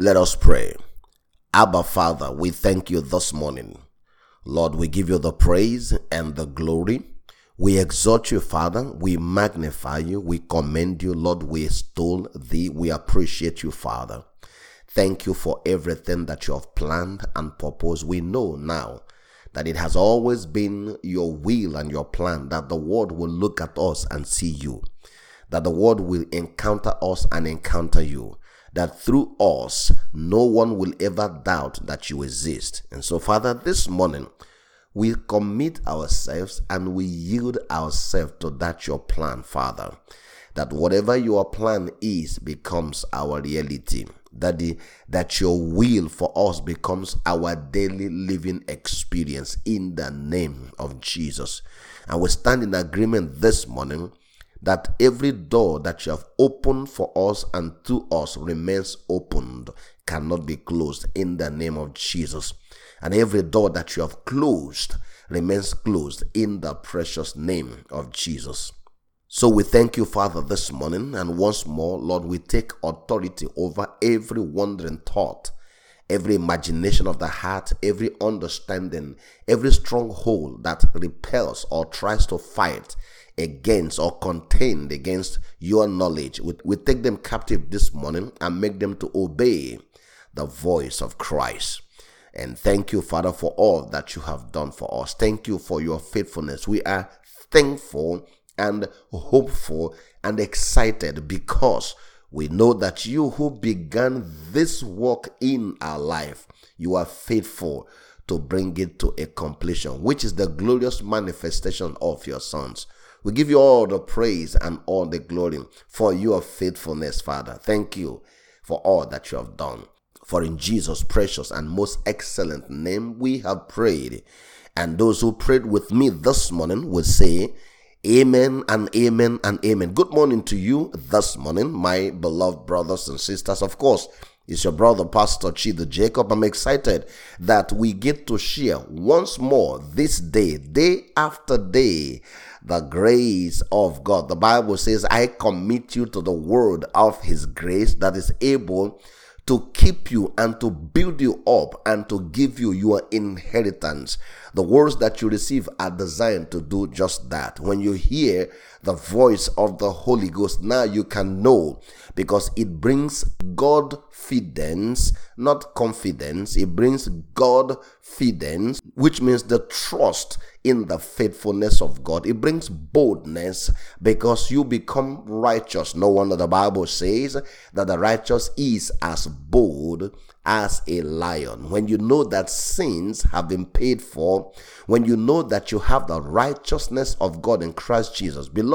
Let us pray. Abba Father, we thank you this morning. Lord, we give you the praise and the glory. We exhort you, Father. We magnify you. We commend you, Lord. We extol thee. We appreciate you, Father. Thank you for everything that you have planned and proposed. We know now that it has always been your will and your plan that the world will look at us and see you, that the world will encounter us and encounter you, that through us no one will ever doubt that you exist. And so, Father, this morning we commit ourselves and we yield ourselves to that your plan, Father, that whatever your plan is becomes our reality that the that your will for us becomes our daily living experience in the name of Jesus. And we stand in agreement this morning that every door that you have opened for us and to us remains opened, cannot be closed in the name of Jesus. And every door that you have closed remains closed in the precious name of Jesus. So we thank you, Father, this morning. And once more, Lord, we take authority over every wandering thought, every imagination of the heart, every understanding, every stronghold that repels or tries to fight against or contend against your knowledge. We, we take them captive this morning and make them to obey the voice of Christ. And thank you, Father, for all that you have done for us. Thank you for your faithfulness. We are thankful and hopeful and excited because we know that you who began this work in our life, you are faithful to bring it to a completion, which is the glorious manifestation of your sons. We give you all the praise and all the glory for your faithfulness, Father. Thank you for all that you have done. For in Jesus' precious and most excellent name we have prayed. And those who prayed with me this morning will say, Amen and amen and amen. Good morning to you this morning, my beloved brothers and sisters. Of course, it's your brother, Pastor Chido Jacob. I'm excited that we get to share once more this day, day after day, the grace of God. The Bible says, I commit you to the word of his grace that is able to keep you and to build you up and to give you your inheritance. The words that you receive are designed to do just that. When you hear the voice of the Holy Ghost, now you can know because it brings Godfidence, not confidence. It brings Godfidence, which means the trust in the faithfulness of God. It brings boldness because you become righteous. No wonder the Bible says that the righteous is as bold as a lion. When you know that sins have been paid for, when you know that you have the righteousness of God in Christ Jesus, beloved,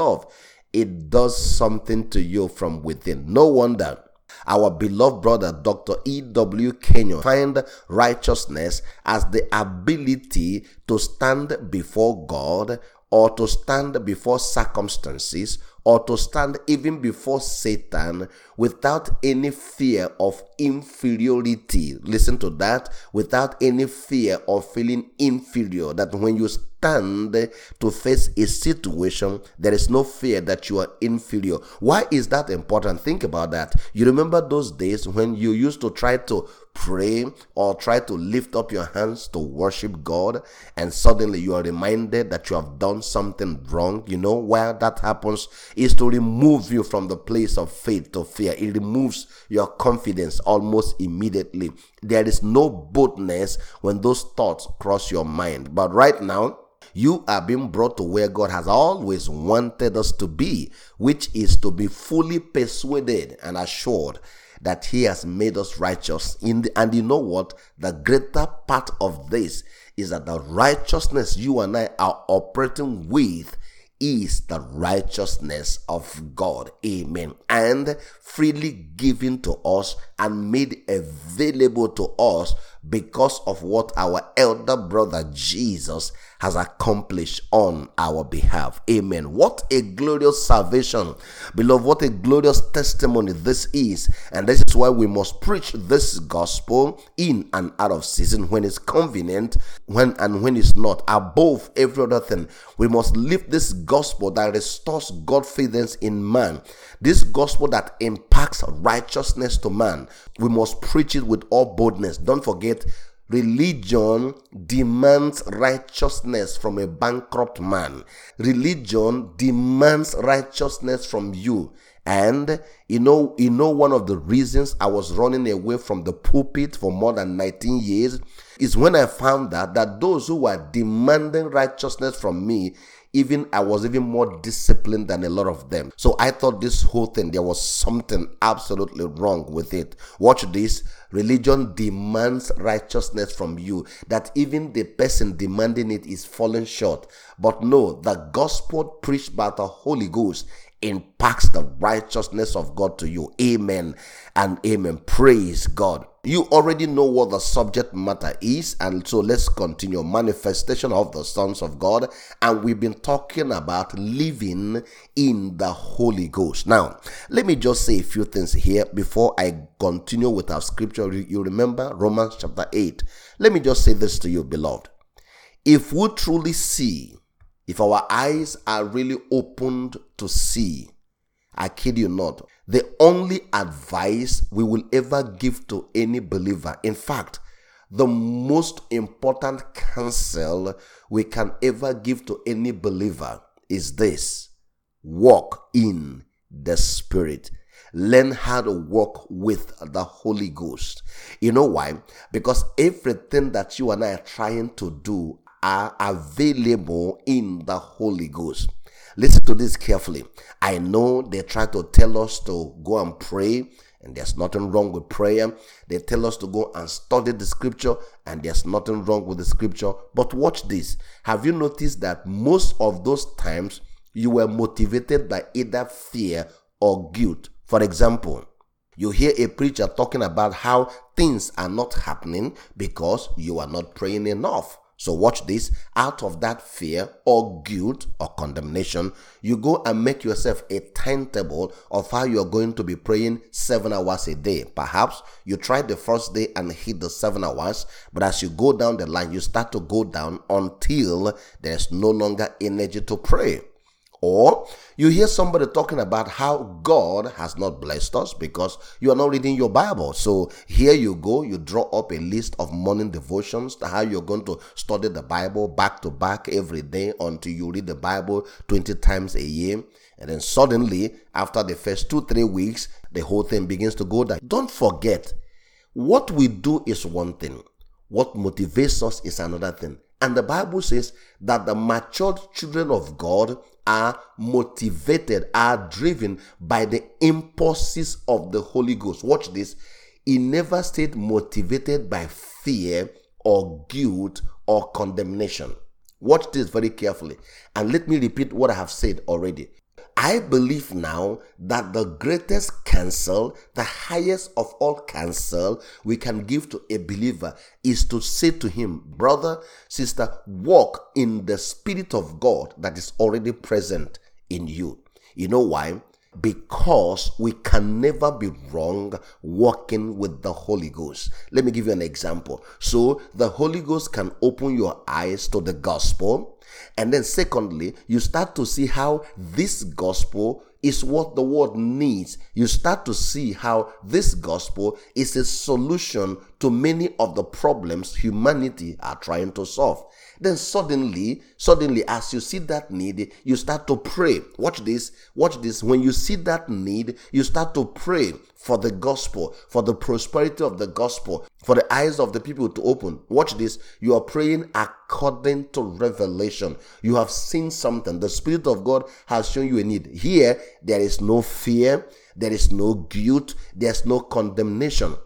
it does something to you from within. No wonder our beloved brother Dr. E.W. Kenyon find righteousness as the ability to stand before God or to stand before circumstances or to stand even before Satan without any fear of inferiority. Listen to that. Without any fear of feeling inferior. That when you stand to face a situation, there is no fear that you are inferior. Why is that important? Think about that. You remember those days when you used to try to pray or try to lift up your hands to worship God, and suddenly you are reminded that you have done something wrong. You know why that happens is to remove you from the place of faith to fear. It removes your confidence almost immediately. There is no boldness when those thoughts cross your mind. But right now, you are being brought to where God has always wanted us to be, which is to be fully persuaded and assured that He has made us righteous. In the, and you know what? The greater part of this is that the righteousness you and I are operating with is the righteousness of God. Amen. And freely given to us and made available to us because of what our elder brother Jesus has accomplished on our behalf. Amen. What a glorious salvation. Beloved, what a glorious testimony this is. And this is why we must preach this gospel in and out of season when it's convenient, when and when it's not. Above every other thing, we must live this gospel that restores confidence in man. This gospel that impacts righteousness to man. We must preach it with all boldness. Don't forget, Religion demands righteousness from a bankrupt man. Religion demands righteousness from you. And you know, you know, one of the reasons I was running away from the pulpit for more than 19 years is when I found out that those who were demanding righteousness from me even I was even more disciplined than a lot of them. So I thought this whole thing, there was something absolutely wrong with it. Watch this. Religion demands righteousness from you, that even the person demanding it is falling short. But no, the gospel preached by the Holy Ghost impacts the righteousness of God to you. Amen and amen. Praise God. You already know what the subject matter is, and so let's continue. Manifestation of the sons of God, and we've been talking about living in the Holy Ghost. Now, let me just say a few things here before I continue with our scripture. You remember Romans chapter 8. Let me just say this to you, beloved. If we truly see if our eyes are really opened to see, I kid you not, the only advice we will ever give to any believer, in fact, the most important counsel we can ever give to any believer is this walk in the Spirit. Learn how to walk with the Holy Ghost. You know why? Because everything that you and I are trying to do are available in the Holy Ghost. Listen to this carefully. I know they try to tell us to go and pray, and there's nothing wrong with prayer. They tell us to go and study the scripture, and there's nothing wrong with the scripture. But watch this. Have you noticed that most of those times you were motivated by either fear or guilt? For example, you hear a preacher talking about how things are not happening because you are not praying enough. So watch this. Out of that fear or guilt or condemnation, you go and make yourself a timetable of how you're going to be praying seven hours a day. Perhaps you tried the first day and hit the seven hours, but as you go down the line, you start to go down until there's no longer energy to pray. Or you hear somebody talking about how God has not blessed us because you are not reading your Bible. So here you go, you draw up a list of morning devotions, how you're going to study the Bible back to back every day until you read the Bible 20 times a year. And then suddenly, after the first two, three weeks, the whole thing begins to go down. Don't forget, what we do is one thing, what motivates us is another thing. And the Bible says that the matured children of God are motivated, are driven by the impulses of the Holy Ghost. Watch this. He never stayed motivated by fear or guilt or condemnation. Watch this very carefully. And let me repeat what I have said already. I believe now that the greatest counsel, the highest of all counsel we can give to a believer is to say to him, brother, sister, walk in the Spirit of God that is already present in you. You know why? because we can never be wrong walking with the Holy Ghost. Let me give you an example. So, the Holy Ghost can open your eyes to the gospel. And then, secondly, you start to see how this gospel is what the world needs. You start to see how this gospel is a solution to many of the problems humanity are trying to solve. Then suddenly, suddenly, as you see that need, you start to pray. Watch this, watch this. When you see that need, you start to pray for the gospel, for the prosperity of the gospel, for the eyes of the people to open. Watch this. You are praying according to revelation. You have seen something. The Spirit of God has shown you a need. Here, there is no fear, there is no guilt, there's no condemnation.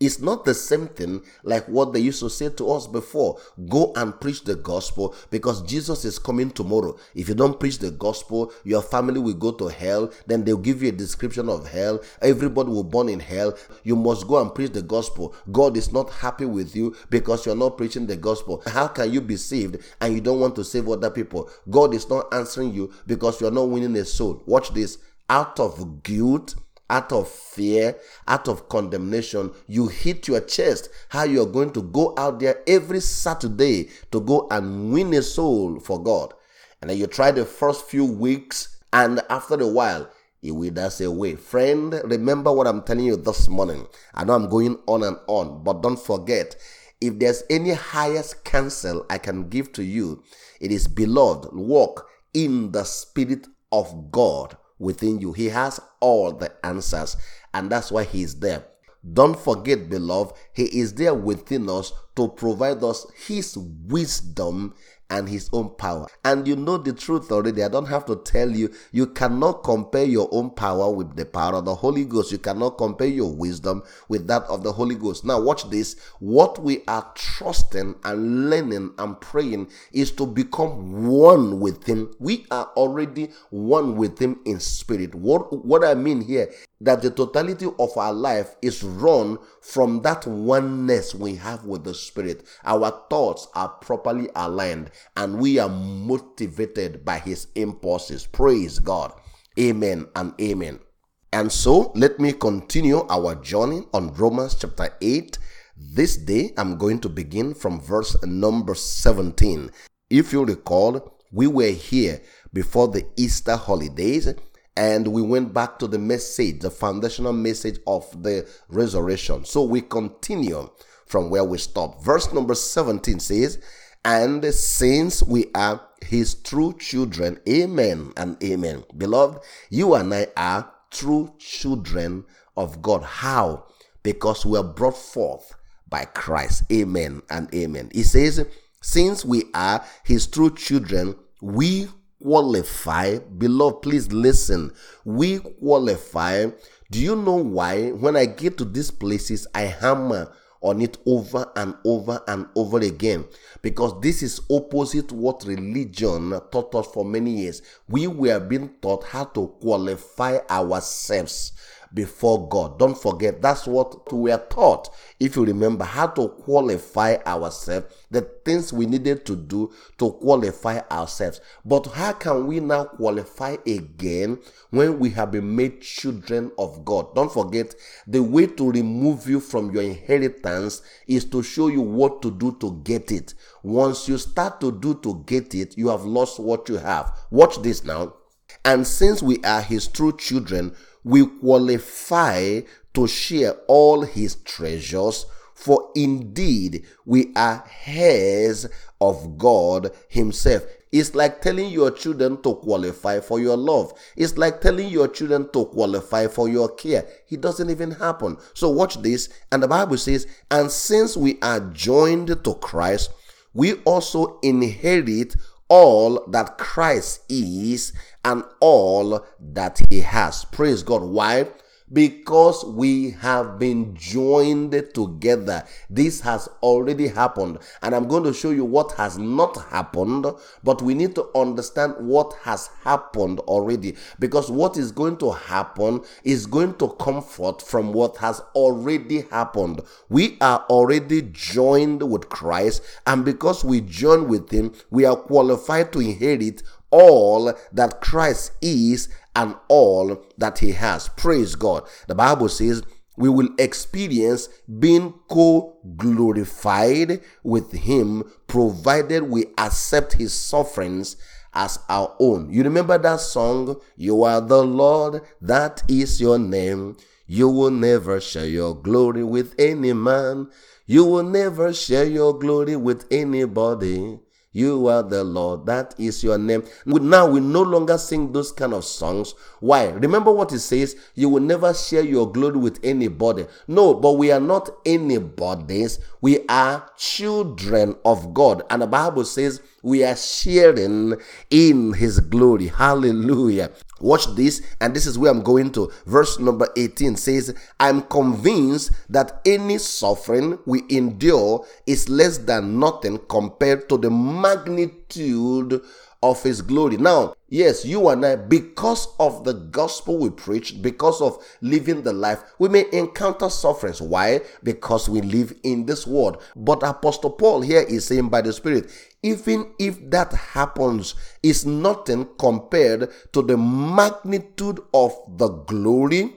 It's not the same thing like what they used to say to us before. Go and preach the gospel because Jesus is coming tomorrow. If you don't preach the gospel, your family will go to hell. Then they'll give you a description of hell. Everybody will burn in hell. You must go and preach the gospel. God is not happy with you because you're not preaching the gospel. How can you be saved and you don't want to save other people? God is not answering you because you're not winning a soul. Watch this. Out of guilt, out of fear, out of condemnation, you hit your chest how you're going to go out there every Saturday to go and win a soul for God. And then you try the first few weeks, and after a while, he withers away. Friend, remember what I'm telling you this morning. I know I'm going on and on, but don't forget if there's any highest counsel I can give to you, it is beloved, walk in the Spirit of God within you. He has all the answers, and that's why He's there. Don't forget, beloved, He is there within us to provide us His wisdom and his own power. And you know the truth already. I don't have to tell you. You cannot compare your own power with the power of the Holy Ghost. You cannot compare your wisdom with that of the Holy Ghost. Now, watch this. What we are trusting and learning and praying is to become one with Him. We are already one with Him in spirit. What, what I mean here that the totality of our life is run from that oneness we have with the Spirit. Our thoughts are properly aligned and we are motivated by His impulses. Praise God. Amen and amen. And so let me continue our journey on Romans chapter 8. This day I'm going to begin from verse number 17. If you recall, we were here before the Easter holidays and we went back to the message, the foundational message of the resurrection. So we continue from where we stop. Verse number 17 says, And since we are his true children, amen and amen. Beloved, you and I are true children of God. How? Because we are brought forth by Christ. Amen and amen. He says, Since we are his true children, we qualify, beloved, please listen. We qualify. Do you know why? When I get to these places, I hammer on it over and over and over again because this is opposite what religion taught us for many years. We were being taught how to qualify ourselves before God. Don't forget, that's what we are taught. If you remember how to qualify ourselves, the things we needed to do to qualify ourselves. But how can we now qualify again when we have been made children of God? Don't forget, the way to remove you from your inheritance is to show you what to do to get it. Once you start to do to get it, you have lost what you have. Watch this now. And since we are his true children, we qualify to share all his treasures, for indeed we are heirs of God himself. It's like telling your children to qualify for your love. It's like telling your children to qualify for your care. It doesn't even happen. So watch this. And the Bible says, and since we are joined to Christ, we also inherit all that Christ is and all that he has. Praise God. Why? Because we have been joined together. This has already happened, and I'm going to show you what has not happened, but we need to understand what has happened already because what is going to happen is going to comfort from what has already happened. We are already joined with Christ, and because we join with Him, we are qualified to inherit all that Christ is and all that he has. Praise God. The Bible says we will experience being co glorified with him provided we accept his sufferings as our own. You remember that song? You are the Lord, that is your name. You will never share your glory with any man. You will never share your glory with anybody. You are the Lord. That is your name. Now we no longer sing those kind of songs. Why? Remember what it says? You will never share your glory with anybody. No, but we are not anybody's. We are children of God. And the Bible says we are sharing in his glory. Hallelujah. Watch this, and this is where I'm going to. Verse number 18 says, I'm convinced that any suffering we endure is less than nothing compared to the magnitude of his glory. Now, yes, you and I, because of the gospel we preach, because of living the life, we may encounter sufferings. Why? Because we live in this world. But Apostle Paul here is saying by the Spirit, even if that happens, is nothing compared to the magnitude of the glory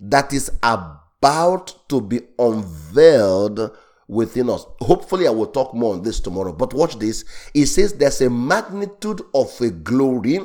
that is about to be unveiled within us. Hopefully, I will talk more on this tomorrow. But watch this. It says there's a magnitude of a glory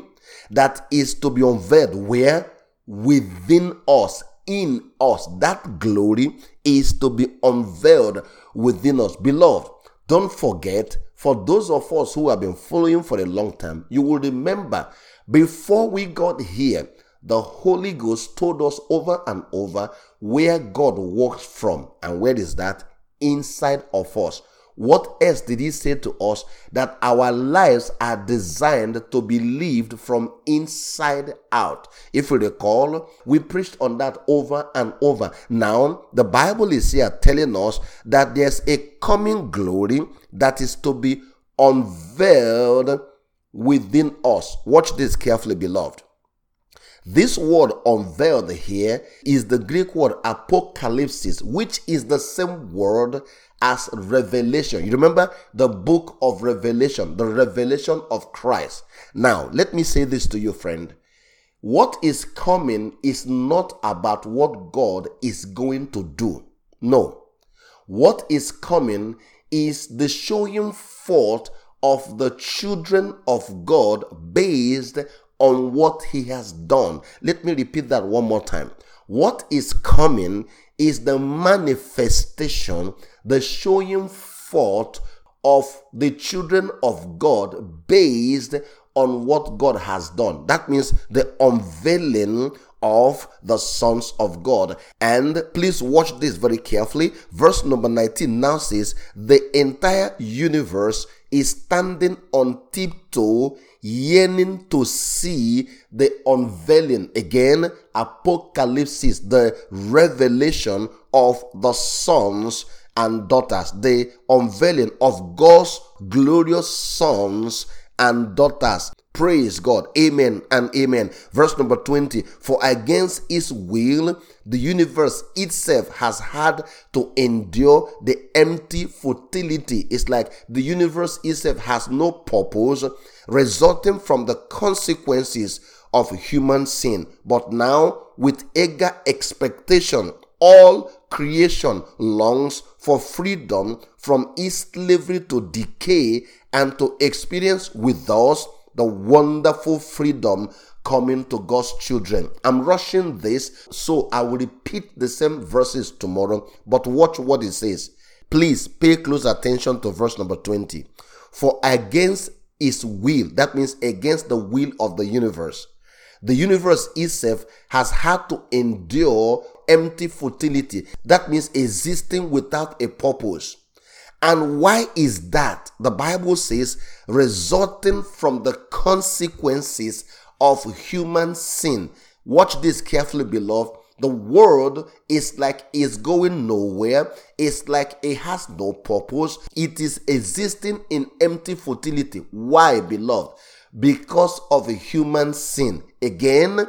that is to be unveiled where within us, in us. That glory is to be unveiled within us. Beloved, don't forget, for those of us who have been following for a long time, you will remember before we got here, the Holy Ghost told us over and over where God works from. And where is that? Inside of us. What else did he say to us? That our lives are designed to be lived from inside out. If you recall, we preached on that over and over. Now, the Bible is here telling us that there's a coming glory that is to be unveiled within us. Watch this carefully, beloved. This word unveiled here is the Greek word apocalypsis, which is the same word as revelation. You remember the book of Revelation, the revelation of Christ. Now, let me say this to you, friend. What is coming is not about what God is going to do. No. What is coming is the showing forth of the children of God based on what he has done. Let me repeat that one more time. What is coming is the manifestation, the showing forth of the children of God based on what God has done. That means the unveiling of the sons of God. And please watch this very carefully. Verse number 19 now says, The entire universe is standing on tiptoe yearning to see the unveiling again, apocalypse, the revelation of the sons and daughters, the unveiling of God's glorious sons and daughters. Praise God. Amen and amen. Verse number 20 For against his will, the universe itself has had to endure the empty futility. It's like the universe itself has no purpose resulting from the consequences of human sin. But now, with eager expectation, all creation longs for freedom from its slavery to decay and to experience with us the wonderful freedom coming to God's children. I'm rushing this, so I will repeat the same verses tomorrow, but watch what it says. Please pay close attention to verse number 20. For against his will, that means against the will of the universe, the universe itself has had to endure empty futility. That means existing without a purpose. And why is that? The Bible says, resulting from the consequences of human sin. Watch this carefully, beloved. The world is like it's going nowhere. It's like it has no purpose. It is existing in empty futility. Why, beloved? Because of human sin. Again,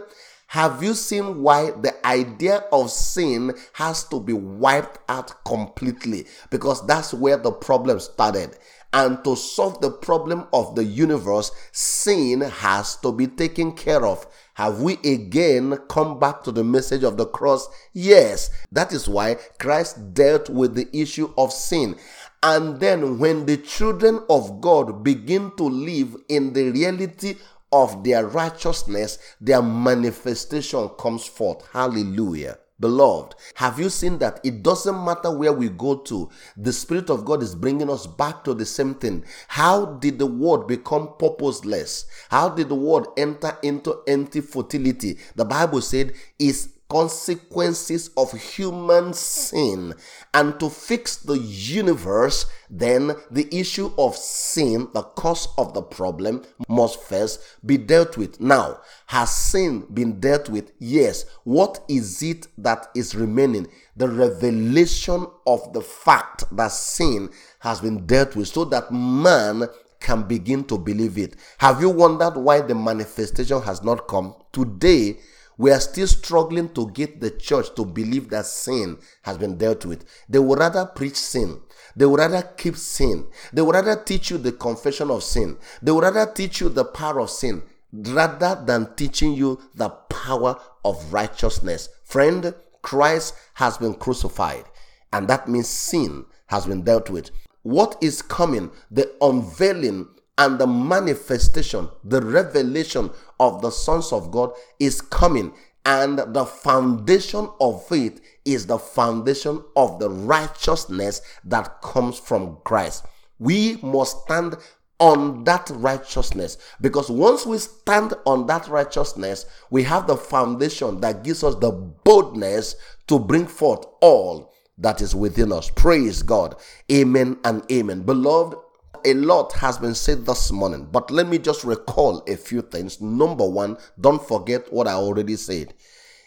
have you seen why the idea of sin has to be wiped out completely? Because that's where the problem started. And to solve the problem of the universe, sin has to be taken care of. Have we again come back to the message of the cross? Yes. That is why Christ dealt with the issue of sin. And then when the children of God begin to live in the reality of their righteousness, their manifestation comes forth. Hallelujah. Beloved, have you seen that it doesn't matter where we go to, the Spirit of God is bringing us back to the same thing. How did the word become purposeless? How did the word enter into empty futility? The Bible said, is consequences of human sin. And to fix the universe, then the issue of sin, the cause of the problem, must first be dealt with. Now, has sin been dealt with? Yes. What is it that is remaining? The revelation of the fact that sin has been dealt with so that man can begin to believe it. Have you wondered why the manifestation has not come? Today, we are still struggling to get the church to believe that sin has been dealt with. They would rather preach sin. They would rather keep sin. They would rather teach you the confession of sin. They would rather teach you the power of sin rather than teaching you the power of righteousness. Friend, Christ has been crucified, and that means sin has been dealt with. What is coming? The unveiling and the manifestation, the revelation of the sons of God is coming. And the foundation of faith is the foundation of the righteousness that comes from Christ. We must stand on that righteousness because once we stand on that righteousness, we have the foundation that gives us the boldness to bring forth all that is within us. Praise God. Amen and amen. Beloved, a lot has been said this morning, but let me just recall a few things. Number one, don't forget what I already said.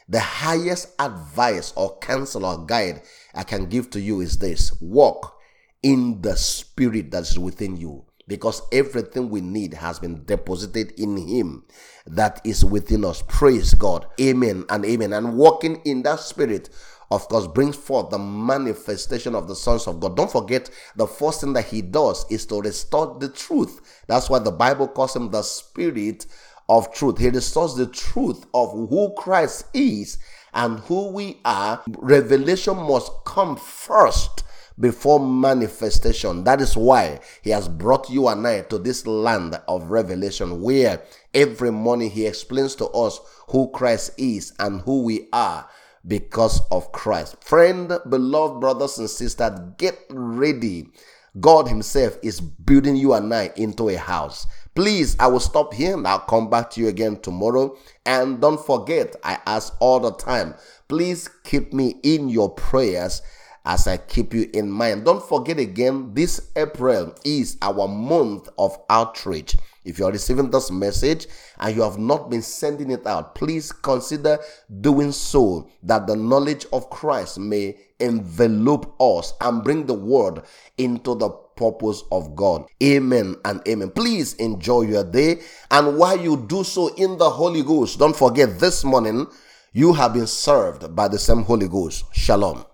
The highest advice or counsel or guide I can give to you is this walk in the spirit that is within you because everything we need has been deposited in him that is within us praise god amen and amen and walking in that spirit of course, brings forth the manifestation of the sons of God. Don't forget, the first thing that he does is to restore the truth. That's why the Bible calls him the spirit of truth. He restores the truth of who Christ is and who we are. Revelation must come first before manifestation. That is why he has brought you and I to this land of revelation where every morning he explains to us who Christ is and who we are because of Christ. Friend, beloved brothers and sisters, get ready. God Himself is building you and I into a house. Please, I will stop here and I'll come back to you again tomorrow. And don't forget, I ask all the time, please keep me in your prayers as I keep you in mind. Don't forget again, this April is our month of outreach. If you are receiving this message and you have not been sending it out, please consider doing so that the knowledge of Christ may envelop us and bring the word into the purpose of God. Amen and amen. Please enjoy your day. And while you do so in the Holy Ghost, don't forget this morning you have been served by the same Holy Ghost. Shalom.